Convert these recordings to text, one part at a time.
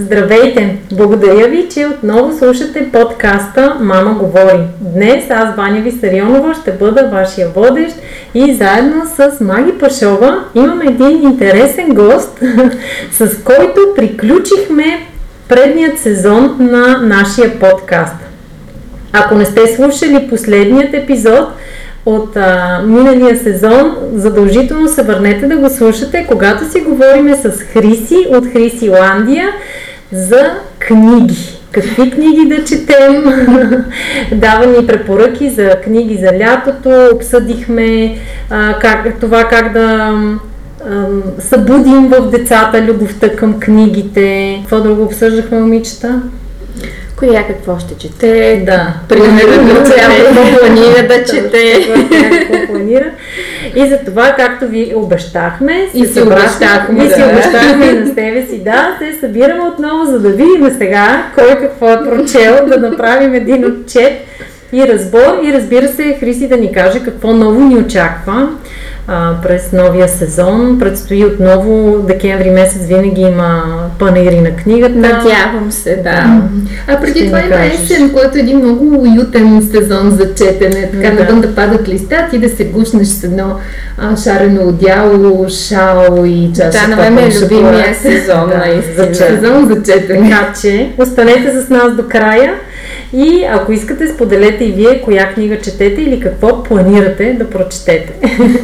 Здравейте! Благодаря ви, че отново слушате подкаста Мама говори. Днес аз, Ваня Висарионова, ще бъда вашия водещ и заедно с Маги Пашова имам един интересен гост, с който приключихме предният сезон на нашия подкаст. Ако не сте слушали последният епизод, от а, миналия сезон, задължително се върнете да го слушате, когато си говориме с Хриси от Хрисиландия за книги. Какви книги да четем? Дава ни препоръки за книги за лятото. Обсъдихме а, как, това как да събудим в децата любовта към книгите. Какво друго обсъждахме, момичета? Коя какво ще чете, да. примерно какво планира да чете. Какво планира. И за това, както ви обещахме, и си обещахме, и си обещахме и на себе си, да, се събираме отново, за да видим сега кой какво е прочел, да направим един отчет и разбор и разбира се Хриси да ни каже какво ново ни очаква а, през новия сезон. Предстои отново декември месец винаги има панаири на книгата. Надявам се, да. А преди това има есен, който е един много уютен сезон за четене. Така да. навън да падат листа, ти да се гушнеш с едно а, шарено одяло, шао и чаша. Да, на мен е любимия сезон, да, наистина. Сезон за четене. Така че, останете с нас до края. И ако искате, споделете и вие коя книга четете или какво планирате да прочетете.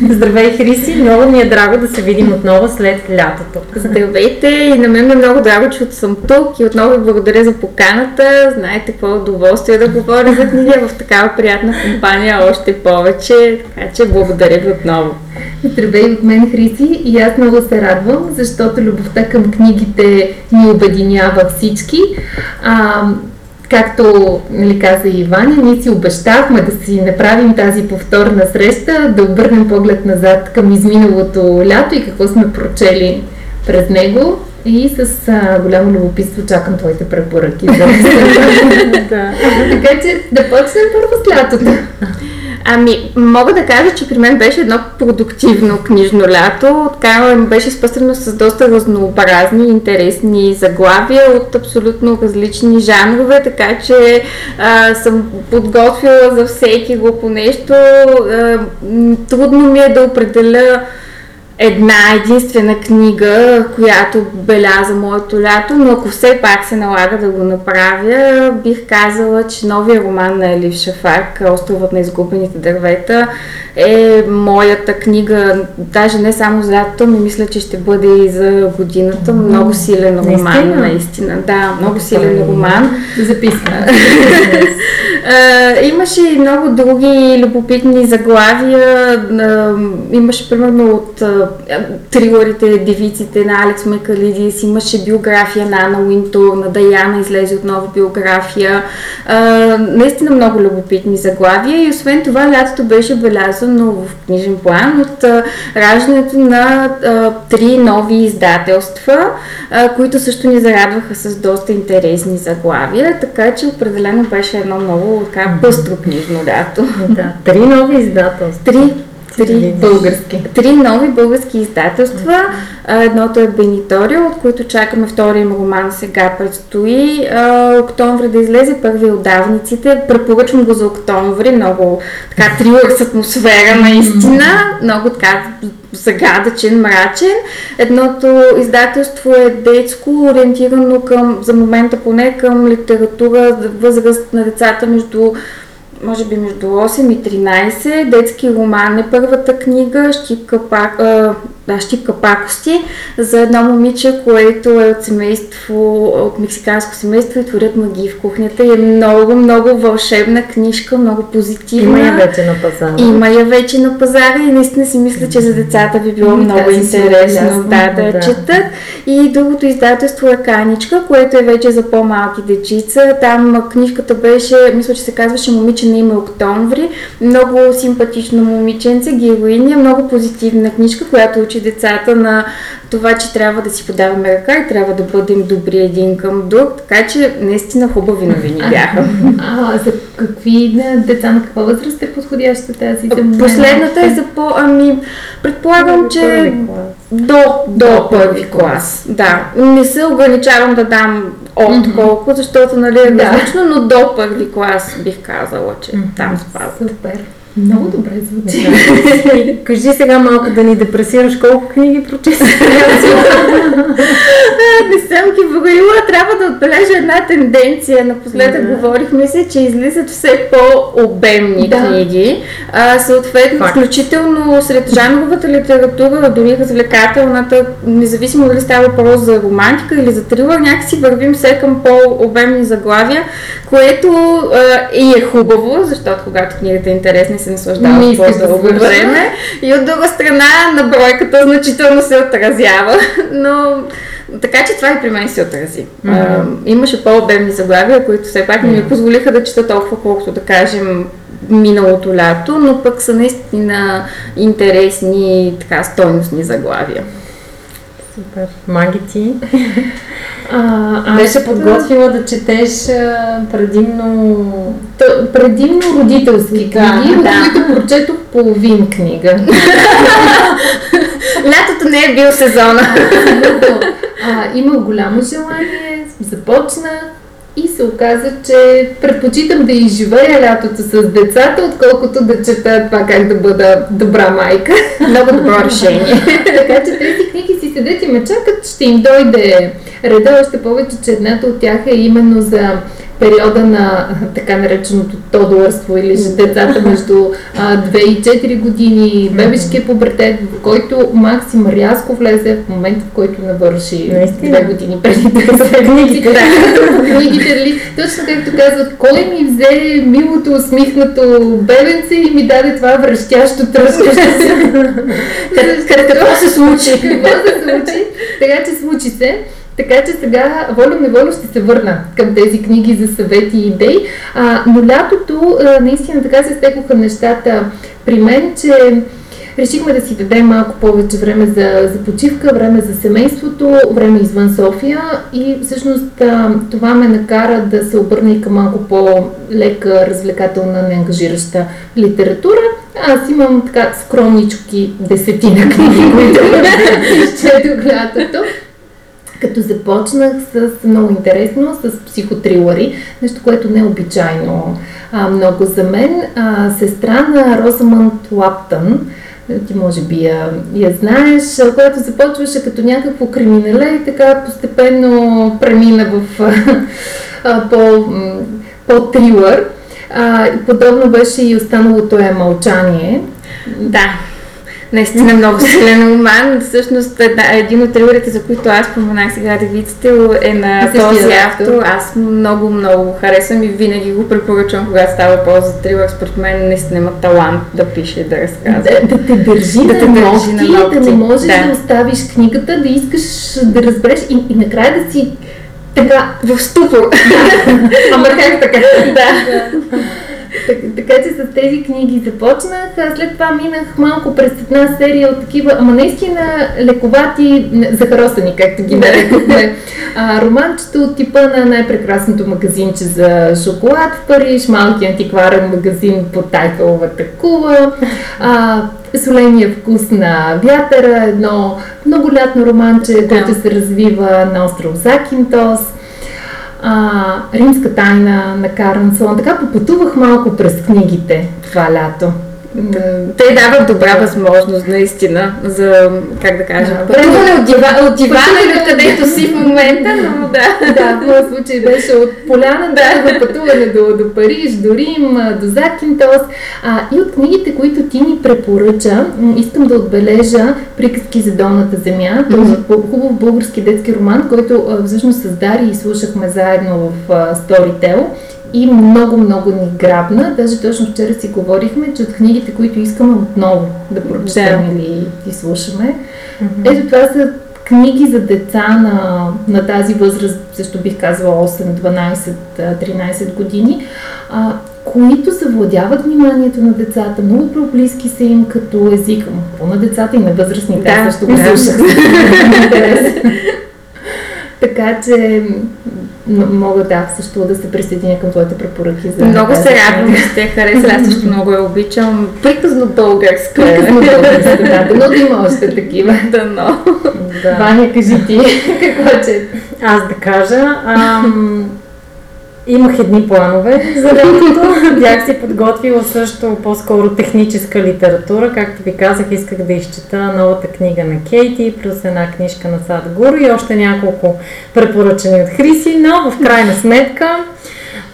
Здравей, Хриси! Много ми е драго да се видим отново след лятото. Здравейте! И на мен е много драго, че съм тук и отново ви благодаря за поканата. Знаете какво е удоволствие да говоря за книги в такава приятна компания още повече. Така че благодаря ви отново. Здравей от мен, Хриси, и аз много се радвам, защото любовта към книгите ни обединява всички. А, Както нали, каза и Иваня, ние си обещахме да си направим тази повторна среща, да обърнем поглед назад към изминалото лято и какво сме прочели през него. И с а, голямо любопитство чакам твоите препоръки. да. така че да почнем първо с лятото. Ами, мога да кажа, че при мен беше едно продуктивно книжно лято. Така беше спъстрено с доста разнообразни, интересни заглавия от абсолютно различни жанрове, така че а, съм подготвила за всеки го по нещо. А, трудно ми е да определя една единствена книга, която беляза моето лято, но ако все пак се налага да го направя, бих казала, че новия роман на Елив Шафак, Островът на изгубените дървета, е моята книга, даже не само за лятото, но мисля, че ще бъде и за годината. Много силен роман, наистина. наистина. Да, много силен роман. Записвам. имаше и много други любопитни заглавия. имаше примерно от трилърите Девиците на Алекс Мекалидис, имаше биография на Ана Уинтур, на Даяна излезе отново биография. наистина много любопитни заглавия и освен това лятото беше белязано в книжен план от раждането на три нови издателства, които също ни зарадваха с доста интересни заглавия, така че определено беше едно много така пъстро книжно лято. Да, три нови издателства. Три Три български. Три нови български издателства. Едното е Бениторио, от които чакаме втория им роман сега предстои. Октомври да излезе първи от давниците. Препоръчвам го за октомври. Много така трилър с атмосфера наистина. Много така загадъчен, мрачен. Едното издателство е детско, ориентирано към, за момента поне към литература, възраст на децата между може би между 8 и 13. Детски роман е първата книга, Щипка, пак, а, да, Щипка пакости, за едно момиче, което е от семейство, от мексиканско семейство и творят магии в кухнята. И е много, много вълшебна книжка, много позитивна. Има я вече на пазара. Има я вече на пазара и наистина си мисля, че за децата би било много интересно да, да, да четат. И другото издателство е Каничка, което е вече за по-малки дечица. Там книжката беше, мисля, че се казваше Момиче на име Октомври. Много симпатично момиченце, героиня, много позитивна книжка, която учи децата на това, че трябва да си подаваме ръка и трябва да бъдем добри един към друг, така че наистина хубави новини бяха. А, за какви деца, на каква възраст е подходяща тази за Последната е за по... Ами, предполагам, че до, до първи клас. Да. Не се ограничавам да дам от mm-hmm. защото нали е различно, но до първи клас бих казала, че mm-hmm. там спазват. Супер. Много добре звучи. Кажи сега малко да ни депресираш колко книги прочети. не съм ги броила. Трябва да отбележа една тенденция. Напоследък да. говорихме се, че излизат все по-обемни да. книги. А, съответно, Факт. включително сред жанровата литература, дори развлекателната, независимо дали става въпрос за романтика или за трилър, някакси вървим все към по-обемни заглавия, което а, и е хубаво, защото когато книгата е интересна се наслаждава по-дълго време. И от друга страна, на бройката значително се отразява. Но така че това и при мен се отрази. Mm-hmm. А, имаше по-обемни заглавия, които все пак не ми позволиха да чета толкова, колкото да кажем миналото лято, но пък са наистина интересни, така, стойностни заглавия. Супер. Маги ти? А, Беше подготвила да четеш а, предимно... Т, предимно родителски да, книги, да. от които прочетох половин книга. Лятото не е бил сезона. а, имах голямо желание, започнах и се оказа, че предпочитам да изживея лятото с децата, отколкото да чета това как да бъда добра майка. Много добро решение. така че тези книги си седят и ме чакат, ще им дойде реда, още повече, че едната от тях е именно за периода на така нареченото тодорство или децата между а, 2 и 4 години, бебешкия пубертет, в който Максим рязко влезе в момента, в който навърши 2 години преди книгите. книгите, ли? Точно както казват, кой ми взе милото усмихнато бебенце и ми даде това връщящо тръскащо се. Какво се случи? Какво се случи? Така че случи се. Така че сега волю-неволю ще се върна към тези книги за съвети и идеи. А, но лятото а, наистина така се стекоха нещата при мен, че решихме да си дадем малко повече време за, за почивка, време за семейството, време извън София и всъщност а, това ме накара да се обърна и към малко по-лека, развлекателна, неангажираща литература. Аз имам така скромнички десетина книги, които изчетох лятото. Като започнах с много интересно, с психотрилъри, нещо, което не е обичайно а, много за мен. А, сестра на Розамънд Лаптън, ти може би я, я знаеш, която започваше като някакво криминале и така постепенно премина в а, по, по трилър. А, подобно беше и останалото е мълчание. Да. Наистина много силен роман. Всъщност един от трилерите, за които аз споменах сега девиците, е на този автор. Аз много, много харесвам и винаги го препоръчвам, когато става въпрос за трилър. Според мен наистина има талант да пише и да разказва. Да, да те държи да на, те ногти, на ногти, да не можеш да. да оставиш книгата, да искаш да разбереш и, и накрая да си така в ступор. Ама как така? Да. Така че с тези книги започнах, а след това минах малко през една серия от такива, ама наистина лековати, захаросани, както ги нарекохме, романчето от типа на най-прекрасното магазинче за шоколад в Париж, малки антикварен магазин по Тайфеловата кула, а, Соления вкус на вятъра, едно много лятно романче, да. което се развива на остров Закинтос, а, Римска тайна на Карен Солан. Така попътувах малко през книгите това лято. Те дават добра възможност, наистина, за, как да кажа, да, пътуване от, дива, от дивана или където си в момента, но да. Да, в моят случай беше от Поляна да. до пътуване до, до Париж, до Рим, до Закинтос. А, и от книгите, които ти ни препоръча, искам да отбележа Приказки за долната земя, този mm-hmm. хубав български детски роман, който всъщност с Дари и слушахме заедно в Storytel и много-много ни грабна. Даже точно вчера си говорихме, че от книгите, които искаме отново да прочетем да. или изслушаме, mm-hmm. ето това са книги за деца на, на тази възраст, също бих казала 8, 12, 13 години. А, които завладяват вниманието на децата. Много по-близки са им като език. По на децата и на възрастните. Да, също го слушах. така че мога да също да се присъединя към твоите препоръки. За много се радвам, че те харесали. Аз също много я обичам. Приказно българска. Приказно българска, да. Дано да има още такива. Дано. Да. Ваня, кажи ти какво че. Аз да кажа. Ам, Имах едни планове за лятото. Бях си подготвила също по-скоро техническа литература. Както ви казах, исках да изчета новата книга на Кейти, плюс една книжка на Сад Гуру и още няколко препоръчени от Хриси, но в крайна сметка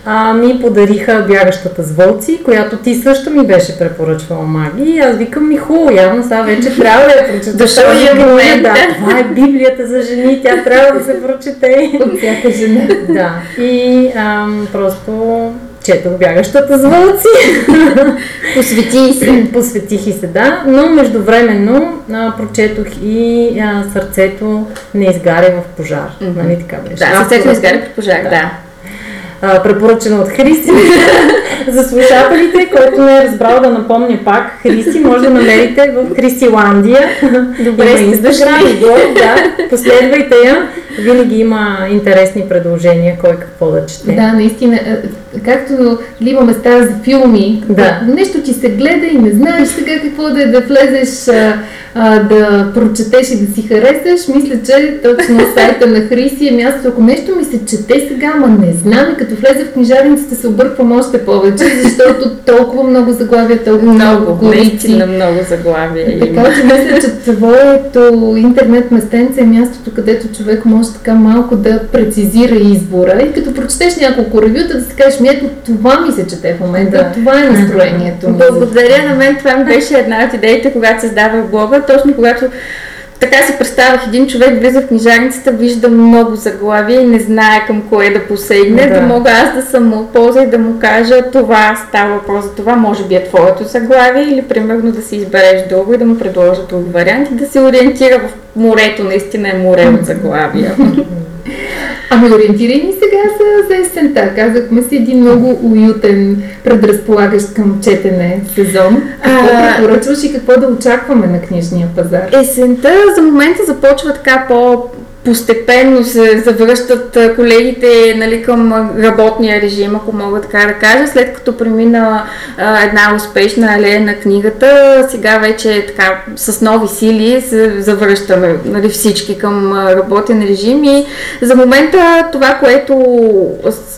а, ми подариха бягащата с вълци, която ти също ми беше препоръчвала маги. И аз викам ми хубаво, явно сега вече трябва да я прочета. Дошъл е момент. Да, това е Библията за жени, тя трябва да се прочете. От всяка жена. Да. И ам, просто четох бягащата с вълци. Посвети се. Посветих и се, да. Но междувременно а, прочетох и а, сърцето не изгаря в пожар. Mm-hmm. Нали така беше? Да, сърцето не изгаря в пожар, да. да а, препоръчена от Христи. За слушателите, който не е разбрал да напомня пак, Христи може да намерите в Христиландия. Добре сте дошли. Да, последвайте я. Винаги има интересни предложения, кой какво да чете. Да, наистина. Както има места за филми, да. нещо ти се гледа и не знаеш сега какво да е да влезеш а, да прочетеш и да си харесаш, мисля, че точно сайта на Хриси е място. Ако нещо ми се чете сега, ама не знам, и като влезе в книжарницата се обърквам още повече, защото толкова много заглавия, толкова много, много Наистина много заглавия. Така че мисля, че твоето интернет местенце е мястото, където човек може така малко да прецизира избора и като прочетеш няколко ревюта да си кажеш, ми ето това ми се чете в момента, да. това е настроението ми. Благодаря на мен, това ми беше една от идеите, когато създавах блога, точно когато така си представях един човек влиза в книжарницата, вижда много заглавия и не знае към кое да посегне, да, да мога аз да съм от полза и да му кажа това става въпрос за това, може би е твоето заглавие или примерно да си избереш друго и да му предложа друг вариант и да се ориентира в морето, наистина е море от заглавия. Ами ориентирай ни сега за, за есента. Казахме си един много уютен, предразполагащ към четене сезон. Какво препоръчваш и какво да очакваме на книжния пазар? Есента за момента започва така по постепенно се завръщат колегите нали, към работния режим, ако мога така да кажа. След като премина а, една успешна алея на книгата, сега вече така с нови сили се завръщаме нали, всички към работен режим и за момента това, което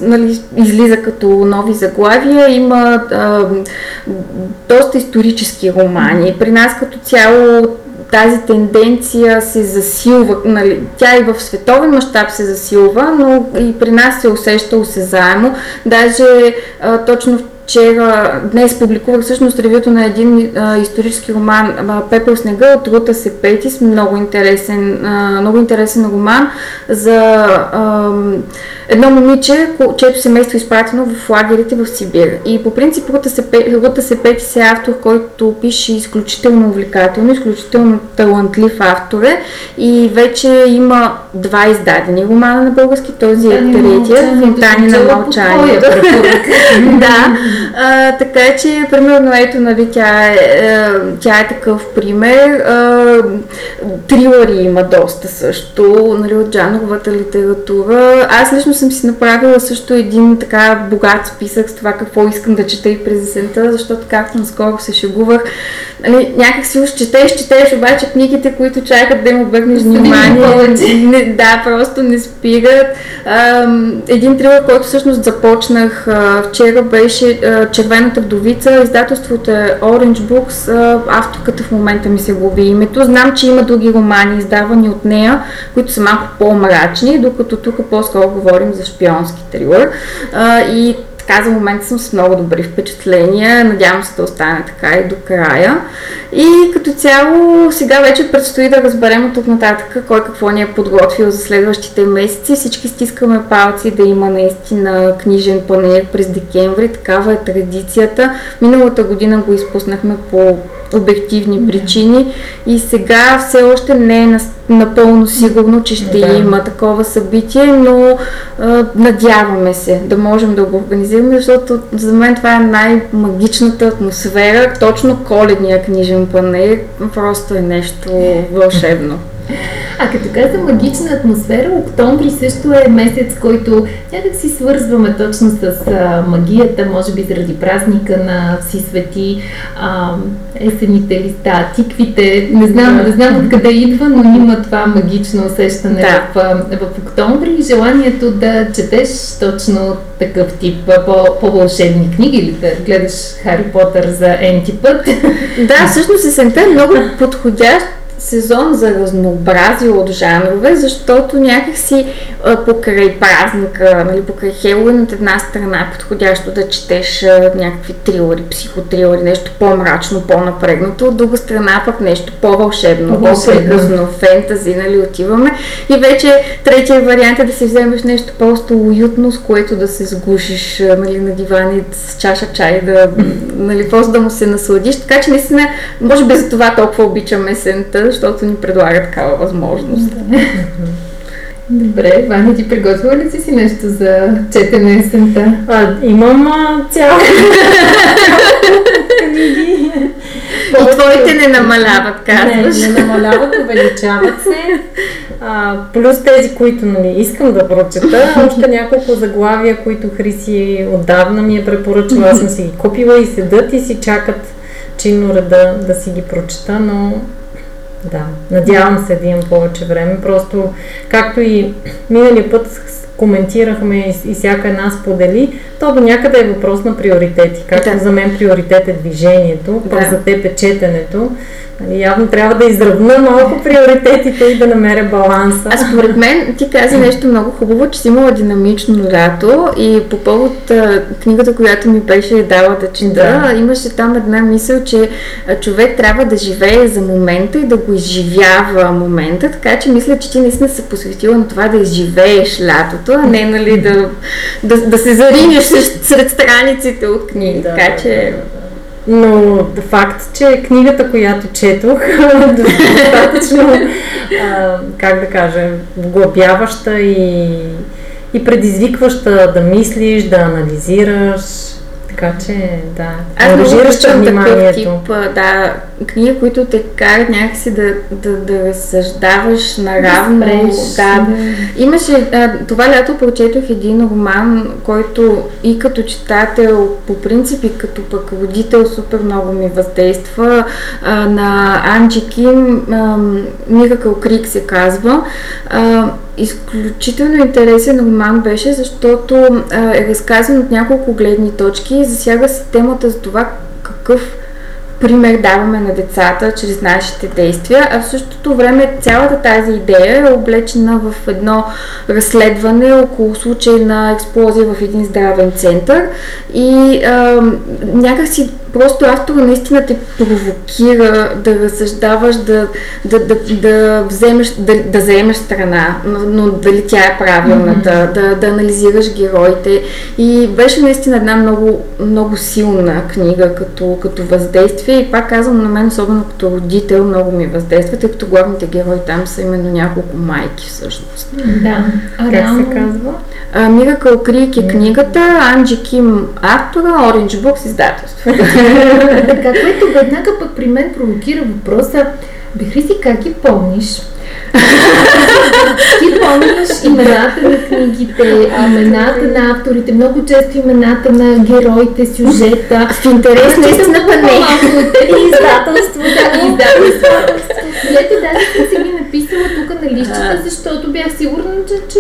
нали, излиза като нови заглавия, има а, доста исторически романи. При нас като цяло тази тенденция се засилва, нали, тя и в световен мащаб се засилва, но и при нас се усеща осезаемо. Даже а, точно вчера, днес публикувах всъщност ревюто на един а, исторически роман Пепел снега от Рута Сепетис, много интересен, а, много интересен роман за а, едно момиче, чието семейство е изпратено в лагерите в Сибир. И по принцип Рута, Сепе, Рута Сепетис е автор, който пише изключително увлекателно, изключително талантлив автор е и вече има два издадени романа на български, този е третия, Фонтани на мълчанието. да, а, така че, примерно, ето, нали, тя е, е, тя е такъв пример. А, трилъри има доста също, нали, от жанровата литература. Аз лично съм си направила също един така богат списък с това какво искам да чета и през есента, защото както наскоро се шегувах, нали, някак си уж четеш, четеш, обаче книгите, които чакат да им обърнеш внимание, не, да, просто не спират. А, един трилър, който всъщност започнах а, вчера беше а, Червената вдовица, издателството е Orange Books, авторката в момента ми се губи името. Знам, че има други романи, издавани от нея, които са малко по-мрачни, докато тук по-скоро говорим за шпионски трилър. И така за момента съм с много добри впечатления. Надявам се да остане така и до края. И като цяло сега вече предстои да разберем от тук нататък кой какво ни е подготвил за следващите месеци. Всички стискаме палци да има наистина книжен панер през декември. Такава е традицията. Миналата година го изпуснахме по обективни причини и сега все още не е напълно сигурно, че ще да. има такова събитие, но а, надяваме се да можем да го организираме, защото за мен това е най-магичната атмосфера, точно коледния книжен панер, просто е нещо вълшебно. А като каза магична атмосфера, октомври също е месец, който някак си свързваме точно с а, магията, може би заради празника на Всесвети, а, есените листа, тиквите. Не знам, не знам откъде идва, но има това магично усещане да. в, в октомври и желанието да четеш точно такъв тип по, по-вълшебни книги или да гледаш Хари Потър за енти път. Да, всъщност есента е много подходящ сезон за разнообразие от жанрове, защото някакси покрай празника, нали, покрай Хелуин от една страна е подходящо да четеш някакви трилъри, психотрилъри, нещо по-мрачно, по-напрегнато, от друга страна пък нещо по-вълшебно, по-прекрасно, фентази, нали, отиваме. И вече третия вариант е да си вземеш нещо просто уютно, с което да се сгушиш нали, на дивани с чаша чай, да, нали, просто да му се насладиш. Така че наистина, може би за това толкова обичам есента, защото ни предлага такава възможност. Добре, Ваня, ти приготвила ли си си нещо за четене есента? А, имам а, цяло книги. И твоите не намаляват, казваш. Не, не намаляват, увеличават се. А, плюс тези, които нали, искам да прочета, още няколко заглавия, които Хриси отдавна ми е препоръчала. Аз съм си ги купила и седат и си чакат чинно реда да си ги прочета, но да, надявам се да имам повече време. Просто, както и миналия път коментирахме и, и всяка една сподели, то до някъде е въпрос на приоритети. Както да. за мен приоритет е движението, пък да. за теб е четенето. Нали, явно трябва да изравна малко приоритетите и да намеря баланса. А според мен ти каза нещо много хубаво, че си имала динамично лято и по повод а, книгата, която ми беше дала да чета, да. имаше там една мисъл, че човек трябва да живее за момента и да го изживява момента, така че мисля, че ти наистина се посветила на това да изживееш лятото, а не нали, да, да, да се заринеш сред страниците от книги. Да, така че... Да, да. Но факт, че книгата, която четох, достатъчно, как да кажа, вглъбяваща и, и предизвикваща да мислиш, да анализираш. Така че, да, Аз много вниманието. тип, да, книги, които те карат някакси да, да, да разсъждаваш наравно. Да, да. да. Имаше, а, това лято прочетох един роман, който и като читател, по принцип и като пък родител супер много ми въздейства, а, на Анджи Ким, Миракъл Крик се казва. А, изключително интересен роман беше, защото а, е разказан от няколко гледни точки. И засяга се темата за това какъв пример даваме на децата чрез нашите действия, а в същото време цялата тази идея е облечена в едно разследване около случай на експлозия в един здравен център. И а, някакси просто автора наистина те провокира да разсъждаваш, да, да, да, да, вземеш, да, да заемеш страна, но, но дали тя е правилната, mm-hmm. да, да анализираш героите. И беше наистина една много, много силна книга като, като въздействие и пак казвам на мен, особено като родител, много ми въздейства, тъй като главните герои там са именно няколко майки всъщност. Да. А как се казва? Миракъл Крик е книгата, Анджи Ким автора, Orange Books издателство. така, което веднага пък при мен провокира въпроса, бихри си как ги помниш? Ти помниш имената на книгите, имената на авторите, много често имената на героите, сюжета. В интерес наистина па не. Издателство, да, издателство. Ето, даже си ги написала тук на лищата, защото бях сигурна, че, че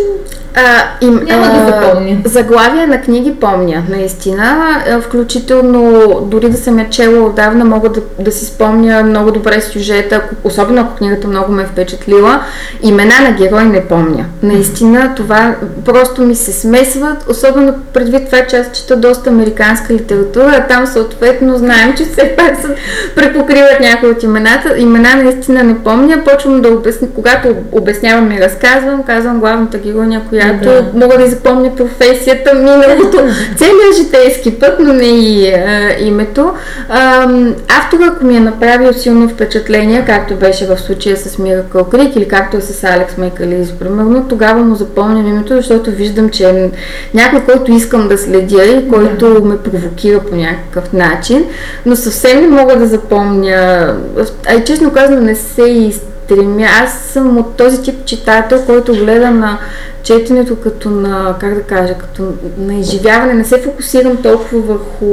А, им, Няма да запомня. Заглавия на книги помня, наистина. Включително, дори да съм я чела отдавна, мога да, да си спомня много добре сюжета, особено ако книгата много ме е впечатлила. Имена на герои не помня. Наистина, това просто ми се смесват, особено предвид това, че аз чета доста американска литература, а там съответно знаем, че все пак се препокриват някои от имената. Имена наистина не помня, почвам да обясня, когато обяснявам и разказвам, казвам главната героиня, която да. мога да запомня професията, миналото, целият житейски път, но не и а, името. А, автора, ако ми е направил силно впечатление, както беше в случая с Miracle Creek или както е с Алекс Мекализ, примерно, тогава му запомням името, защото виждам, че е някой, който искам да следя и който да. ме провокира по някакъв начин, но съвсем не мога да запомня, а и честно казано не се и стремя. Аз съм от този тип читател, който гледа на четенето като на, как да кажа, като на изживяване. Не се фокусирам толкова върху,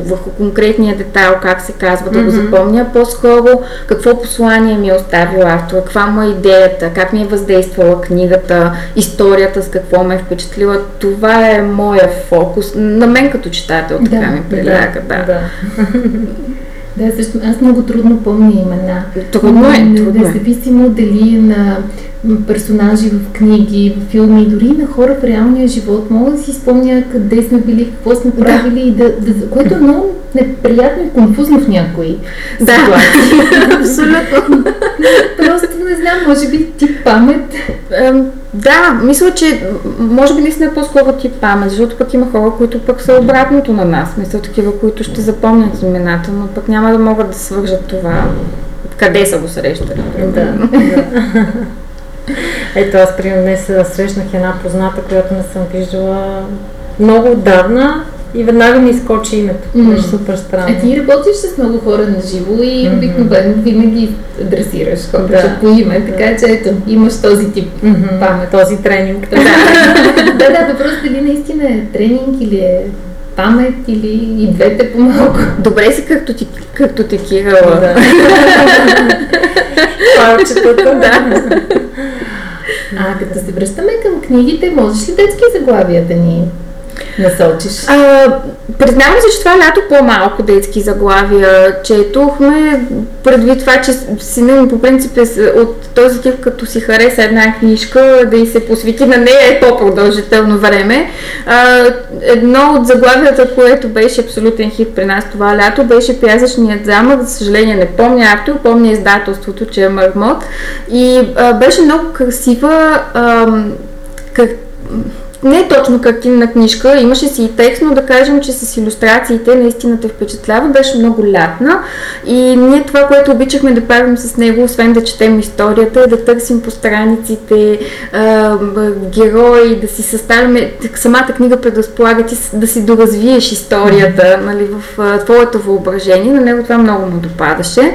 върху конкретния детайл, как се казва, да mm-hmm. го запомня, по-скоро какво послание ми е оставил автор, каква му е идеята, как ми е въздействала книгата, историята, с какво ме е впечатлила. Това е моя фокус. На мен като читател така да, ми приляга, да. да. да. Също аз много трудно помня имена. Трудно е, трудно е. Независимо дали е на персонажи в книги, в филми, дори на хора в реалния живот. Мога да си спомня къде сме били, какво сме правили, да. и да, да, което е много неприятно и конфузно в някои да. ситуации. Абсолютно. Просто не знам, може би тип памет. Да, мисля, че може би наистина е по-скоро тип памет, защото пък има хора, които пък са обратното на нас. Мисля, такива, които ще запомнят имената, но пък няма да могат да свържат това. Къде са го срещали? Да. да. Ето аз примерно днес срещнах една позната, която не съм виждала много отдавна и веднага ми изкочи името. Mm. Беше супер странно. А ти работиш с много хора на живо и mm-hmm. обикновено винаги адресираш хората да. по име, така че ето, имаш този тип mm-hmm. памет. Този тренинг. да, да, да, въпросът дали наистина е тренинг или е памет или и двете по-малко. Добре си както ти, както ти кирала. Да. Палчетата. да. А като се връщаме към книгите, можеш ли детски заглавия да ни насочиш? А, признавам се, че това лято по-малко детски заглавия четохме, предвид това, че сина ми по принцип е от този тип, като си хареса една книжка, да и се посвети на нея е по-продължително време. А, едно от заглавията, което беше абсолютен хит при нас това лято, беше Пязъчният замък. За съжаление не помня автор, помня издателството, че е Мармот. И а, беше много красива а, как, не е точно картинна книжка, имаше си и текст, но да кажем, че с иллюстрациите наистина те впечатлява, беше много лятна. И ние това, което обичахме да правим с него, освен да четем историята, е да търсим по страниците а, герои, да си съставяме, самата книга предразполага ти да си доразвиеш историята нали, в а, твоето въображение, на него това много му допадаше.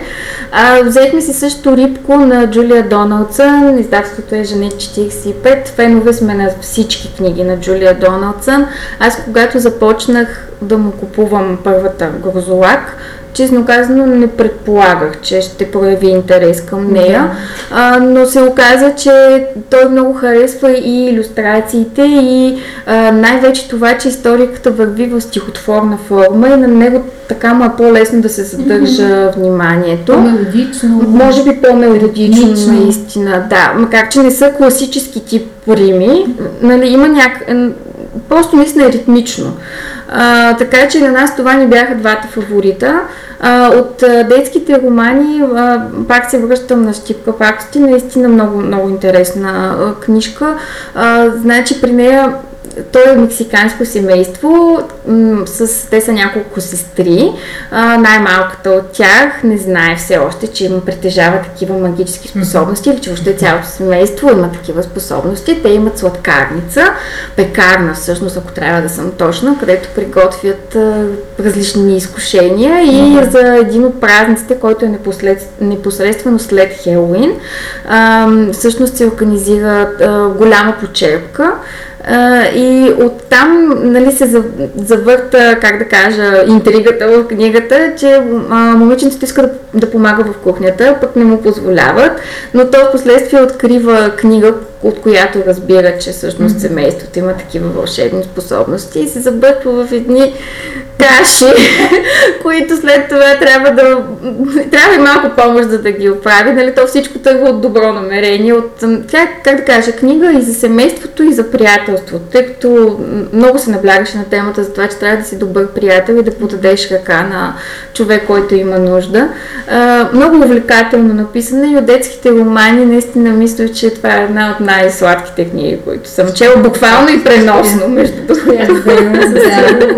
А, взехме си също Рибко на Джулия Доналдсън, издателството е Женет 45, фенове сме на всички книги книги на Джулия Доналдсън. Аз когато започнах да му купувам първата Грозолак, честно казано не предполагах, че ще прояви интерес към нея, да. а, но се оказа, че той много харесва и иллюстрациите и а, най-вече това, че историката върви в стихотворна форма и на него така му е по-лесно да се задържа mm-hmm. вниманието. По-мелодично. Може би по-мелодично, наистина, да. Макар, че не са класически тип рими, нали, има няк... Просто наистина е ритмично. А, така че на нас това ни бяха двата фаворита. А, от а, детските романи а, пак се връщам на Щипка Пакости, наистина много, много интересна а, книжка. А, значи при нея той е мексиканско семейство, м- с, те са няколко сестри. А, най-малката от тях не знае все още, че има притежава такива магически способности или че въобще цялото семейство има такива способности. Те имат сладкарница, пекарна всъщност, ако трябва да съм точна, където приготвят а, различни изкушения и mm-hmm. за един от празниците, който е непослед, непосредствено след Хелуин, а, всъщност се организира а, голяма почерпка и оттам нали, се завърта, как да кажа, интригата в книгата, че а, момиченцето иска да, да помага в кухнята, пък не му позволяват, но то в последствие открива книга, от която разбира, че всъщност семейството има такива вълшебни способности и се забърква в едни каши, които след това трябва да... Трябва и малко помощ за да ги оправи. Нали? То всичко тръгва от добро намерение, от, как, как да кажа, книга и за семейството, и за приятелството, тъй като много се наблягаше на темата за това, че трябва да си добър приятел и да подадеш ръка на човек, който има нужда. А, много увлекателно написана и от детските романи наистина мисля, че това е една от най-сладките книги, които съм чела буквално и преносно, между другото.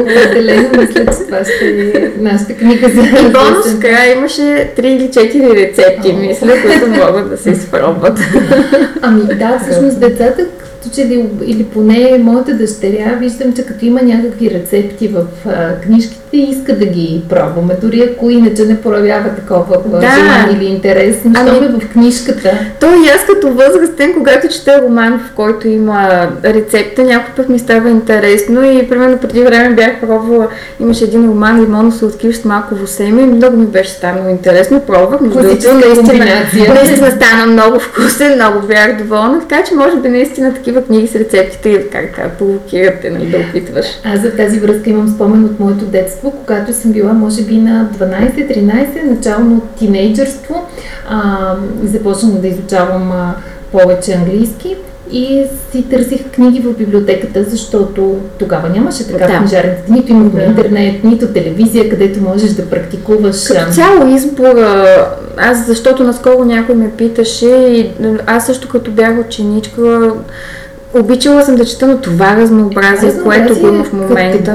Определено мисля, че това ще е нашата книга за И бонус края имаше 3 или 4 рецепти, мисля, които могат да се изпробват. Ами да, всъщност децата или поне моята дъщеря, виждам, че като има някакви рецепти в а, книжките, иска да ги пробваме, дори ако иначе не проявява такова да. желание или интерес, но ами, е в книжката. То и аз като възрастен, когато чета роман, в който има рецепта, някой път ми става интересно. И примерно преди време бях пробвала, имаше един роман Лимоно сладкиш с малко семе и много ми беше станало интересно, пробвах, но наистина, наистина стана много вкусен, много бях доволна, така че може би наистина такива книги с рецептите и как, как провокирате, нали, да опитваш. Аз за тази връзка имам спомен от моето детство, когато съм била може би на 12-13, начално тинейджърство, а, започнах да изучавам а, повече английски и си търсих книги в библиотеката, защото тогава нямаше така да. книжарниците. Нито имахме да. интернет, нито телевизия, където можеш да практикуваш. Като цяло избор, аз защото наскоро някой ме питаше и аз също като бях ученичка, Обичала съм да чета, но това разнообразие, разнообразие което го има в момента.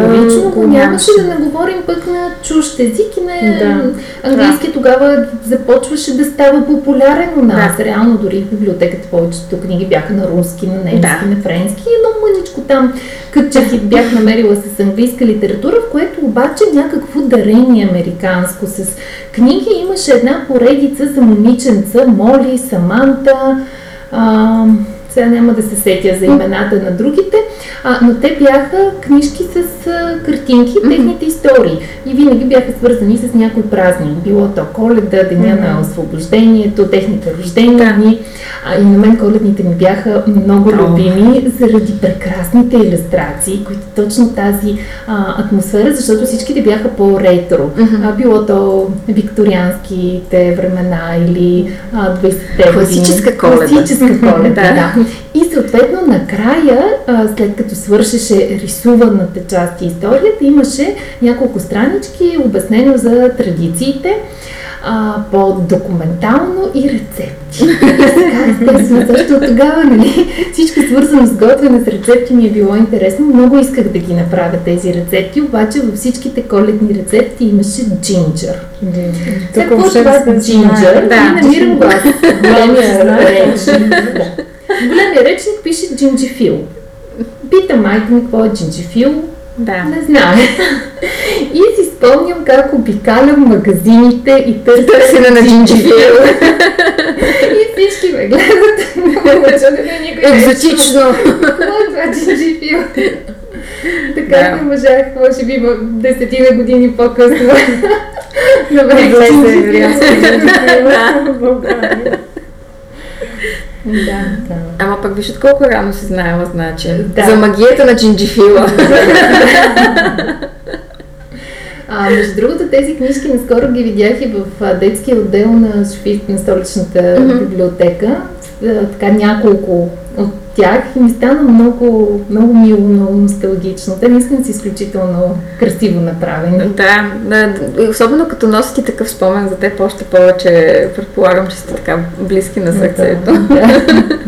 го нямаше да не говорим пък на чужд език и на да. английски да. тогава започваше да става популярен у нас. Да. Реално дори в библиотеката повечето книги бяха на руски, на немски, да. на френски едно мъничко там кътчах и бях намерила с английска литература, в което обаче някакво дарение американско с книги имаше една поредица за момиченца, Моли, Саманта, а, сега няма да се сетя за имената на другите, а, но те бяха книжки с а, картинки, техните истории. И винаги бяха свързани с някой празник. Било то коледа, деня на освобождението, техните рождени дни. А, и на мен коледните ми бяха много любими заради прекрасните иллюстрации, които точно тази а, атмосфера, защото всичките бяха по-ретро. А, било то викторианските времена или 20-те Класическа коледа. Класическа коледа, да. И съответно накрая, след като свършеше рисуваната част и историята, имаше няколко странички обяснено за традициите а, по-документално и рецепти. И естествено, защото тогава нали, всичко свързано с готвене с рецепти ми е било интересно. Много исках да ги направя тези рецепти, обаче във всичките коледни рецепти имаше джинджер. Какво е това джинджер? Да, намирам го аз. Големия. Големия речник пише джинджифил. Пита майка ми какво е джинджифил. Да. Не знае. И си спомням как обикалям магазините и търся на джинджифил. и всички ме гледат. Екзотично. Какво е джинджифил? Така да. не можах, може би десетина години по-късно. Добре, влезе, Да, да. Ама пък виж колко рано си знаела, значи. Да. За магията на джинджифила. А, между другото, тези книжки наскоро ги видях и в детския отдел на Софийска на столичната mm-hmm. библиотека. Така няколко от тях и ми стана много, много мило, много носталгично. Те наистина са изключително красиво направени. Да, да, особено като носите такъв спомен за теб, още повече предполагам, че сте така близки на сърцето. Да, да.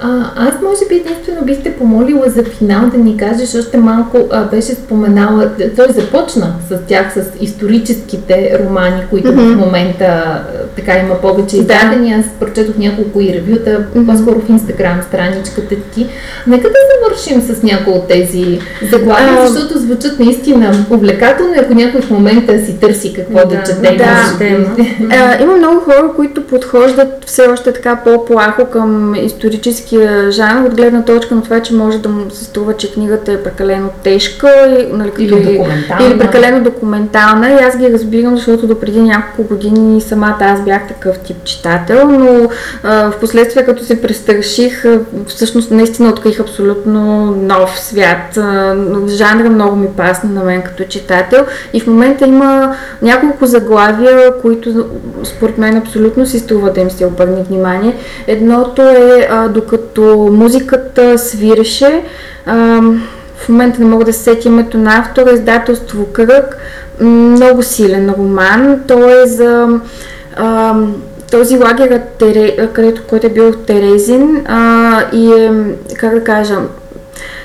А, аз може би единствено бих те помолила за финал да ни кажеш още малко, а, беше споменала, той започна с тях, с историческите романи, които mm-hmm. в момента а, така има повече издадени. Аз прочетох няколко и ревюта, mm-hmm. по-скоро в инстаграм страничката ти. Нека да завършим с някои от тези заглавия, uh, защото звучат наистина увлекателно ако някой в момента си търси какво да, да чете. Да, да. има много хора, които подхождат все още така по-плахо към исторически историческия жанр, от гледна точка на това, че може да му се струва, че книгата е прекалено тежка нали, или, документална. или прекалено документална. И аз ги разбирам, защото до преди няколко години самата аз бях такъв тип читател, но а, в последствие като се престраших, всъщност наистина открих абсолютно нов свят. А, жанра много ми пасна на мен като читател и в момента има няколко заглавия, които според мен абсолютно си струва да им се обърне внимание. Едното е а, докато музиката свиреше, в момента не мога да се сети името на автора, издателство Кръг, много силен роман. Той е за този лагер, където, който е бил Терезин и е, как да кажа,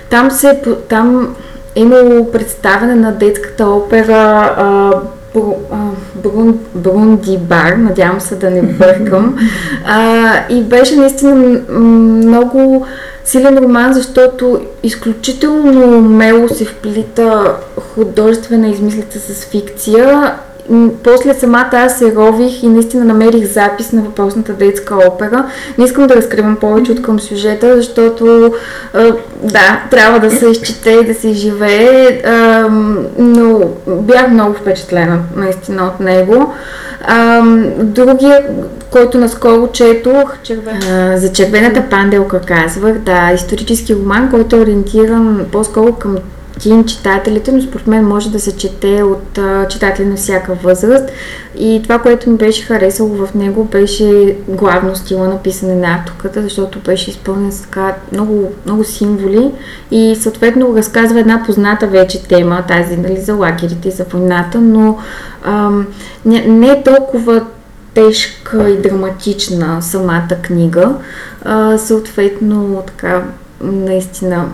там, се, там е имало представяне на детската опера а, Брун, Брунди Бар, надявам се да не бъркам. А, и беше наистина много силен роман, защото изключително мело се вплита художествена измислица с фикция после самата аз се рових и наистина намерих запис на въпросната детска опера. Не искам да разкривам повече от към сюжета, защото да, трябва да се изчете и да се изживее, но бях много впечатлена наистина от него. другия, който наскоро четох, червен... за червената панделка казвах, да, исторически роман, който е ориентиран по-скоро към тин читателите, но според мен може да се чете от читатели на всяка възраст. И това, което ми беше харесало в него, беше главно стила на писане на авторката, защото беше изпълнен с така много, много символи и съответно разказва една позната вече тема, тази нали, за лагерите и за войната, но ам, не, не е толкова тежка и драматична самата книга. А, съответно, така, наистина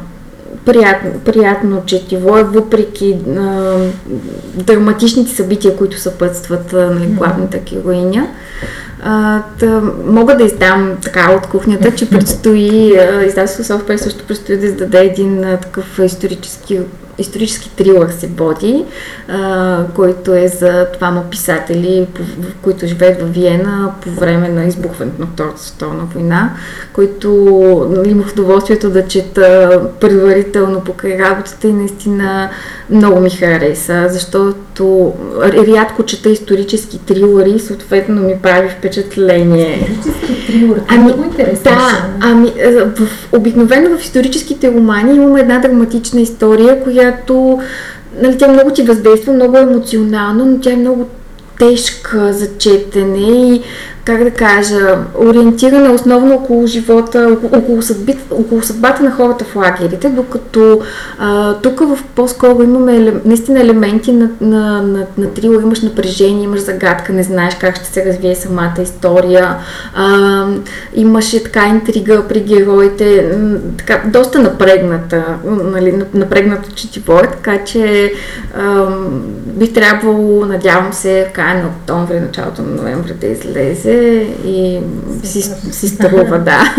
приятно, приятно четиво е, въпреки а, драматичните събития, които съпътстват а, нали, главната героиня. А, да, мога да издам така от кухнята, че предстои, издателство Софтуер също предстои да издаде един а, такъв исторически исторически трилър се боди, а, който е за двама писатели, които живеят в Виена по време на избухването на Втората световна война, които нали, имах удоволствието да чета предварително покрай работата и наистина много ми хареса, защото рядко чета исторически трилъри и съответно ми прави впечатление. Исторически трилър, ами, много интересно. Да, ами в, обикновено в историческите романи имаме една драматична история, която нали, тя много ти въздейства, много емоционално, но тя е много тежка за четене и как да кажа, ориентирана основно около живота, около, съдбит, около съдбата на хората в лагерите, докато а, тук в по-скоро имаме наистина елементи на, на, на, на трилър, имаш напрежение, имаш загадка, не знаеш как ще се развие самата история, а, имаше така интрига при героите, така, доста напрегната, нали, напрегнато четиво така че а, би трябвало, надявам се, в края на октомври, началото на ноември да излезе и си, си струва, да.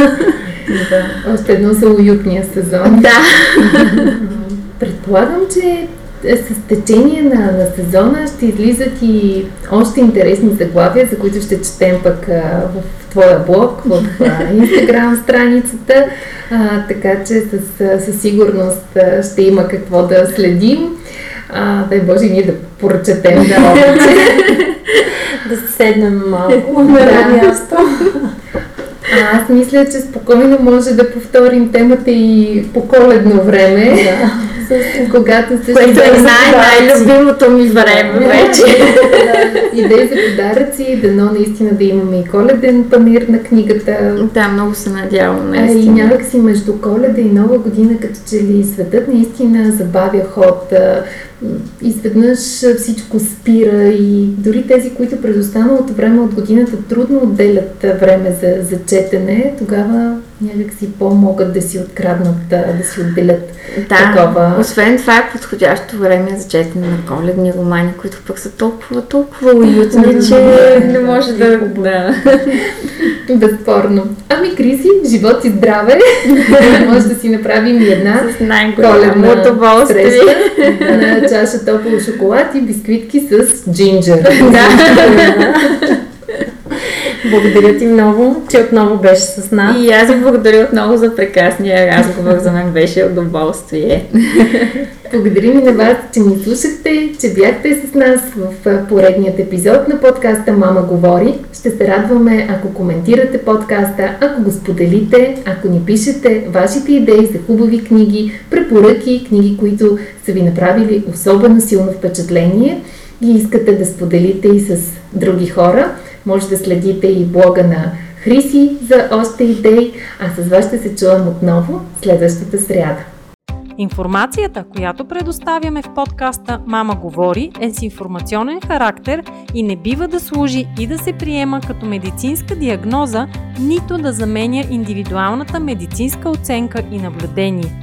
да. Още едно за уютния сезон. Да. Предполагам, че с течение на, на сезона ще излизат и още интересни заглавия, за които ще четем пък а, в твоя блог, в инстаграм страницата, а, така че със, със сигурност ще има какво да следим. А, дай Боже, ние да прочетем да да седнем малко на място. А, аз мисля, че спокойно може да повторим темата и по коледно време. Да. когато се Което е най- най-любимото ми време вече. да, идеи за подаръци, дано наистина да имаме и коледен панир на книгата. Да, много се надявам. А, и някакси между коледа и нова година, като че ли светът наистина забавя ход изведнъж всичко спира и дори тези, които през останалото време от годината трудно отделят време за, за четене, тогава някакси по-могат да си откраднат, да, си отделят да, такова. Освен това е подходящо време за четене на коледни романи, които пък са толкова, толкова уютни, че не може да... Да. Безспорно. Ами, Криси, живот и здраве. може да си направим и една коледна удоволствие. на чаша топъл шоколад и бисквитки с джинджер. Да. Благодаря ти много, че отново беше с нас. И аз ви благодаря отново за прекрасния разговор. За мен беше удоволствие. Благодарим и на вас, че ни слушахте, че бяхте с нас в поредният епизод на подкаста Мама говори. Ще се радваме, ако коментирате подкаста, ако го споделите, ако ни пишете вашите идеи за хубави книги, препоръки, книги, които са ви направили особено силно впечатление и искате да споделите и с други хора. Може да следите и блога на Хриси за още идеи, а с вас ще се чуем отново следващата сряда. Информацията, която предоставяме в подкаста Мама говори е с информационен характер и не бива да служи и да се приема като медицинска диагноза, нито да заменя индивидуалната медицинска оценка и наблюдение.